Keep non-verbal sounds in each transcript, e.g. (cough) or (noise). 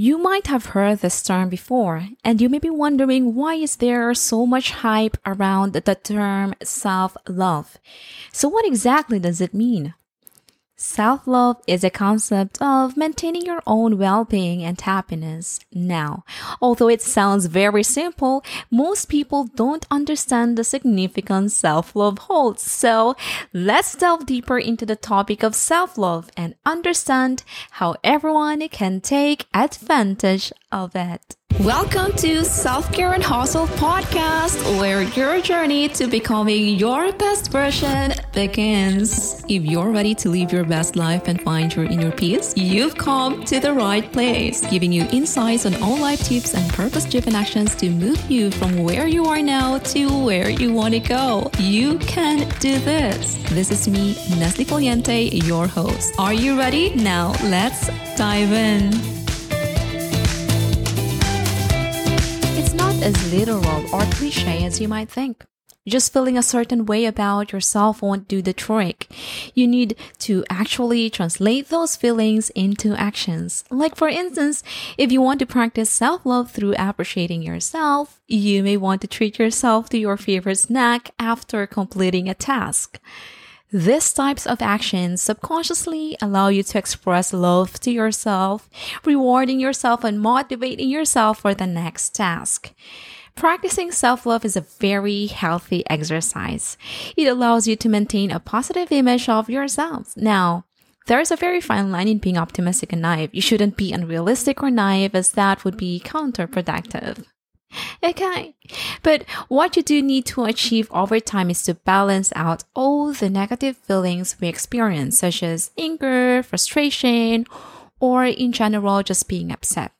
You might have heard this term before, and you may be wondering why is there so much hype around the term self-love. So what exactly does it mean? Self love is a concept of maintaining your own well being and happiness. Now, although it sounds very simple, most people don't understand the significance self love holds. So, let's delve deeper into the topic of self love and understand how everyone can take advantage of it. Welcome to Self Care and Hustle podcast, where your journey to becoming your best version begins. If you're ready to live your best life and find your inner peace, you've come to the right place, giving you insights on all life tips and purpose driven actions to move you from where you are now to where you want to go. You can do this. This is me, Neslie Foliente, your host. Are you ready? Now let's dive in. As literal or cliche as you might think. Just feeling a certain way about yourself won't do the trick. You need to actually translate those feelings into actions. Like, for instance, if you want to practice self love through appreciating yourself, you may want to treat yourself to your favorite snack after completing a task. These types of actions subconsciously allow you to express love to yourself, rewarding yourself and motivating yourself for the next task. Practicing self love is a very healthy exercise. It allows you to maintain a positive image of yourself. Now, there is a very fine line in being optimistic and naive. You shouldn't be unrealistic or naive, as that would be counterproductive. (laughs) Okay. But what you do need to achieve over time is to balance out all the negative feelings we experience, such as anger, frustration, or in general, just being upset.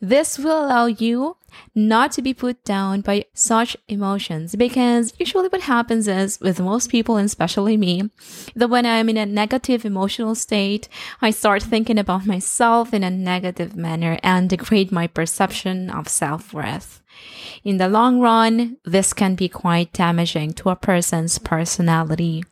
This will allow you not to be put down by such emotions because usually what happens is with most people and especially me that when I'm in a negative emotional state, I start thinking about myself in a negative manner and degrade my perception of self-worth. In the long run, this can be quite damaging to a person's personality.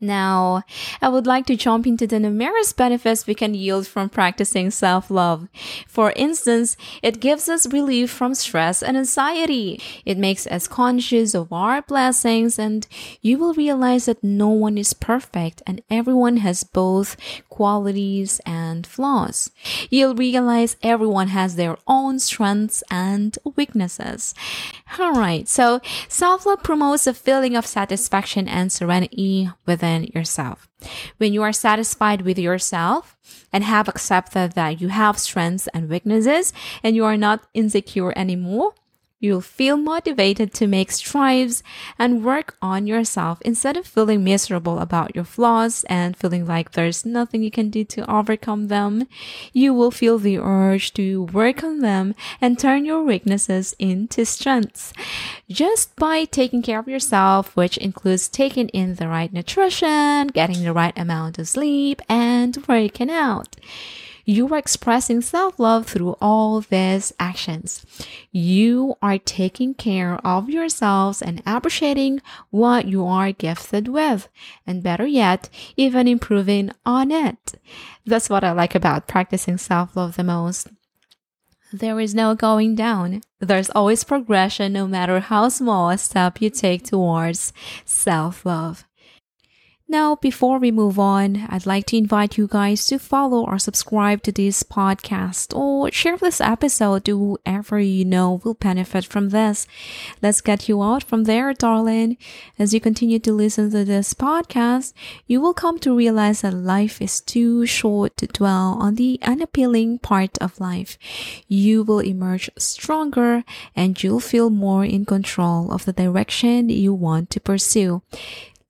Now, I would like to jump into the numerous benefits we can yield from practicing self love. For instance, it gives us relief from stress and anxiety. It makes us conscious of our blessings, and you will realize that no one is perfect and everyone has both qualities and flaws. You'll realize everyone has their own strengths and weaknesses. Alright, so self love promotes a feeling of satisfaction and serenity within yourself. When you are satisfied with yourself and have accepted that you have strengths and weaknesses and you are not insecure anymore, You'll feel motivated to make strides and work on yourself instead of feeling miserable about your flaws and feeling like there's nothing you can do to overcome them. You will feel the urge to work on them and turn your weaknesses into strengths. Just by taking care of yourself, which includes taking in the right nutrition, getting the right amount of sleep, and working out. You are expressing self love through all these actions. You are taking care of yourselves and appreciating what you are gifted with. And better yet, even improving on it. That's what I like about practicing self love the most. There is no going down. There's always progression no matter how small a step you take towards self love. Now, before we move on, I'd like to invite you guys to follow or subscribe to this podcast or share this episode to whoever you know will benefit from this. Let's get you out from there, darling. As you continue to listen to this podcast, you will come to realize that life is too short to dwell on the unappealing part of life. You will emerge stronger and you'll feel more in control of the direction you want to pursue.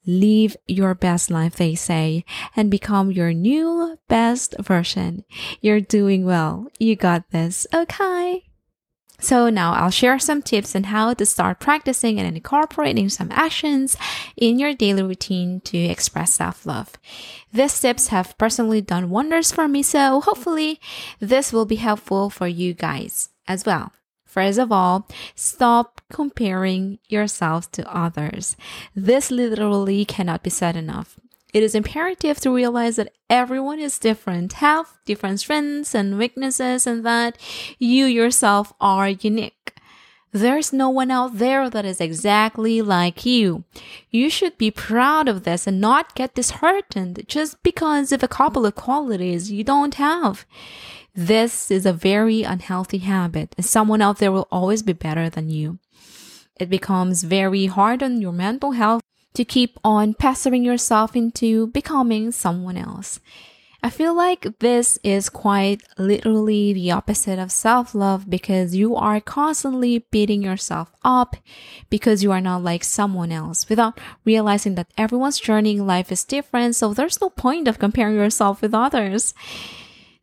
Live your best life, they say, and become your new best version. You're doing well. You got this. Okay. So now I'll share some tips on how to start practicing and incorporating some actions in your daily routine to express self-love. These tips have personally done wonders for me, so hopefully this will be helpful for you guys as well. First of all, stop comparing yourself to others. This literally cannot be said enough. It is imperative to realize that everyone is different, have different strengths and weaknesses, and that you yourself are unique. There's no one out there that is exactly like you. You should be proud of this and not get disheartened just because of a couple of qualities you don't have. This is a very unhealthy habit, and someone out there will always be better than you. It becomes very hard on your mental health to keep on pestering yourself into becoming someone else. I feel like this is quite literally the opposite of self love because you are constantly beating yourself up because you are not like someone else without realizing that everyone's journey in life is different. So there's no point of comparing yourself with others.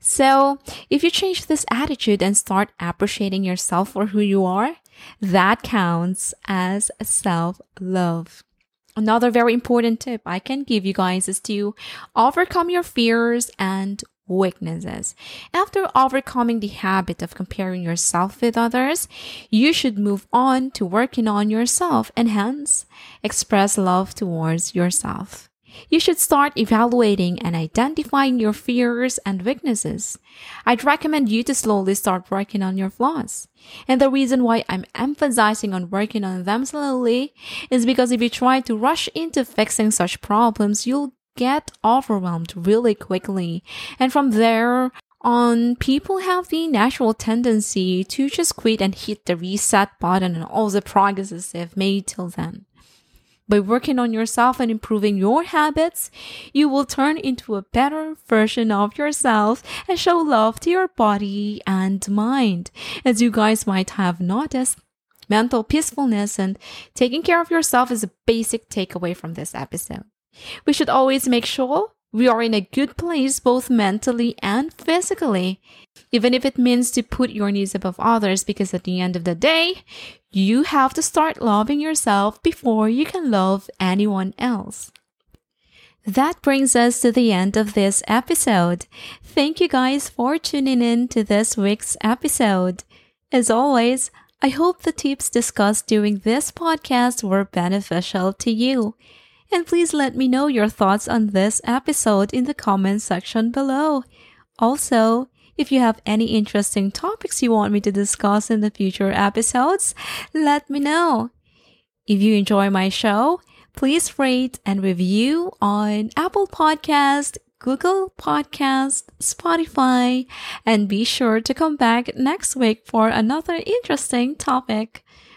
So if you change this attitude and start appreciating yourself for who you are, that counts as self love. Another very important tip I can give you guys is to overcome your fears and weaknesses. After overcoming the habit of comparing yourself with others, you should move on to working on yourself and hence express love towards yourself. You should start evaluating and identifying your fears and weaknesses. I'd recommend you to slowly start working on your flaws. And the reason why I'm emphasizing on working on them slowly is because if you try to rush into fixing such problems, you'll get overwhelmed really quickly. And from there on, people have the natural tendency to just quit and hit the reset button and all the progresses they've made till then. By working on yourself and improving your habits, you will turn into a better version of yourself and show love to your body and mind. As you guys might have noticed, mental peacefulness and taking care of yourself is a basic takeaway from this episode. We should always make sure we are in a good place both mentally and physically, even if it means to put your needs above others, because at the end of the day, you have to start loving yourself before you can love anyone else. That brings us to the end of this episode. Thank you guys for tuning in to this week's episode. As always, I hope the tips discussed during this podcast were beneficial to you. And please let me know your thoughts on this episode in the comments section below. Also, if you have any interesting topics you want me to discuss in the future episodes, let me know. If you enjoy my show, please rate and review on Apple Podcast, Google Podcast, Spotify, and be sure to come back next week for another interesting topic.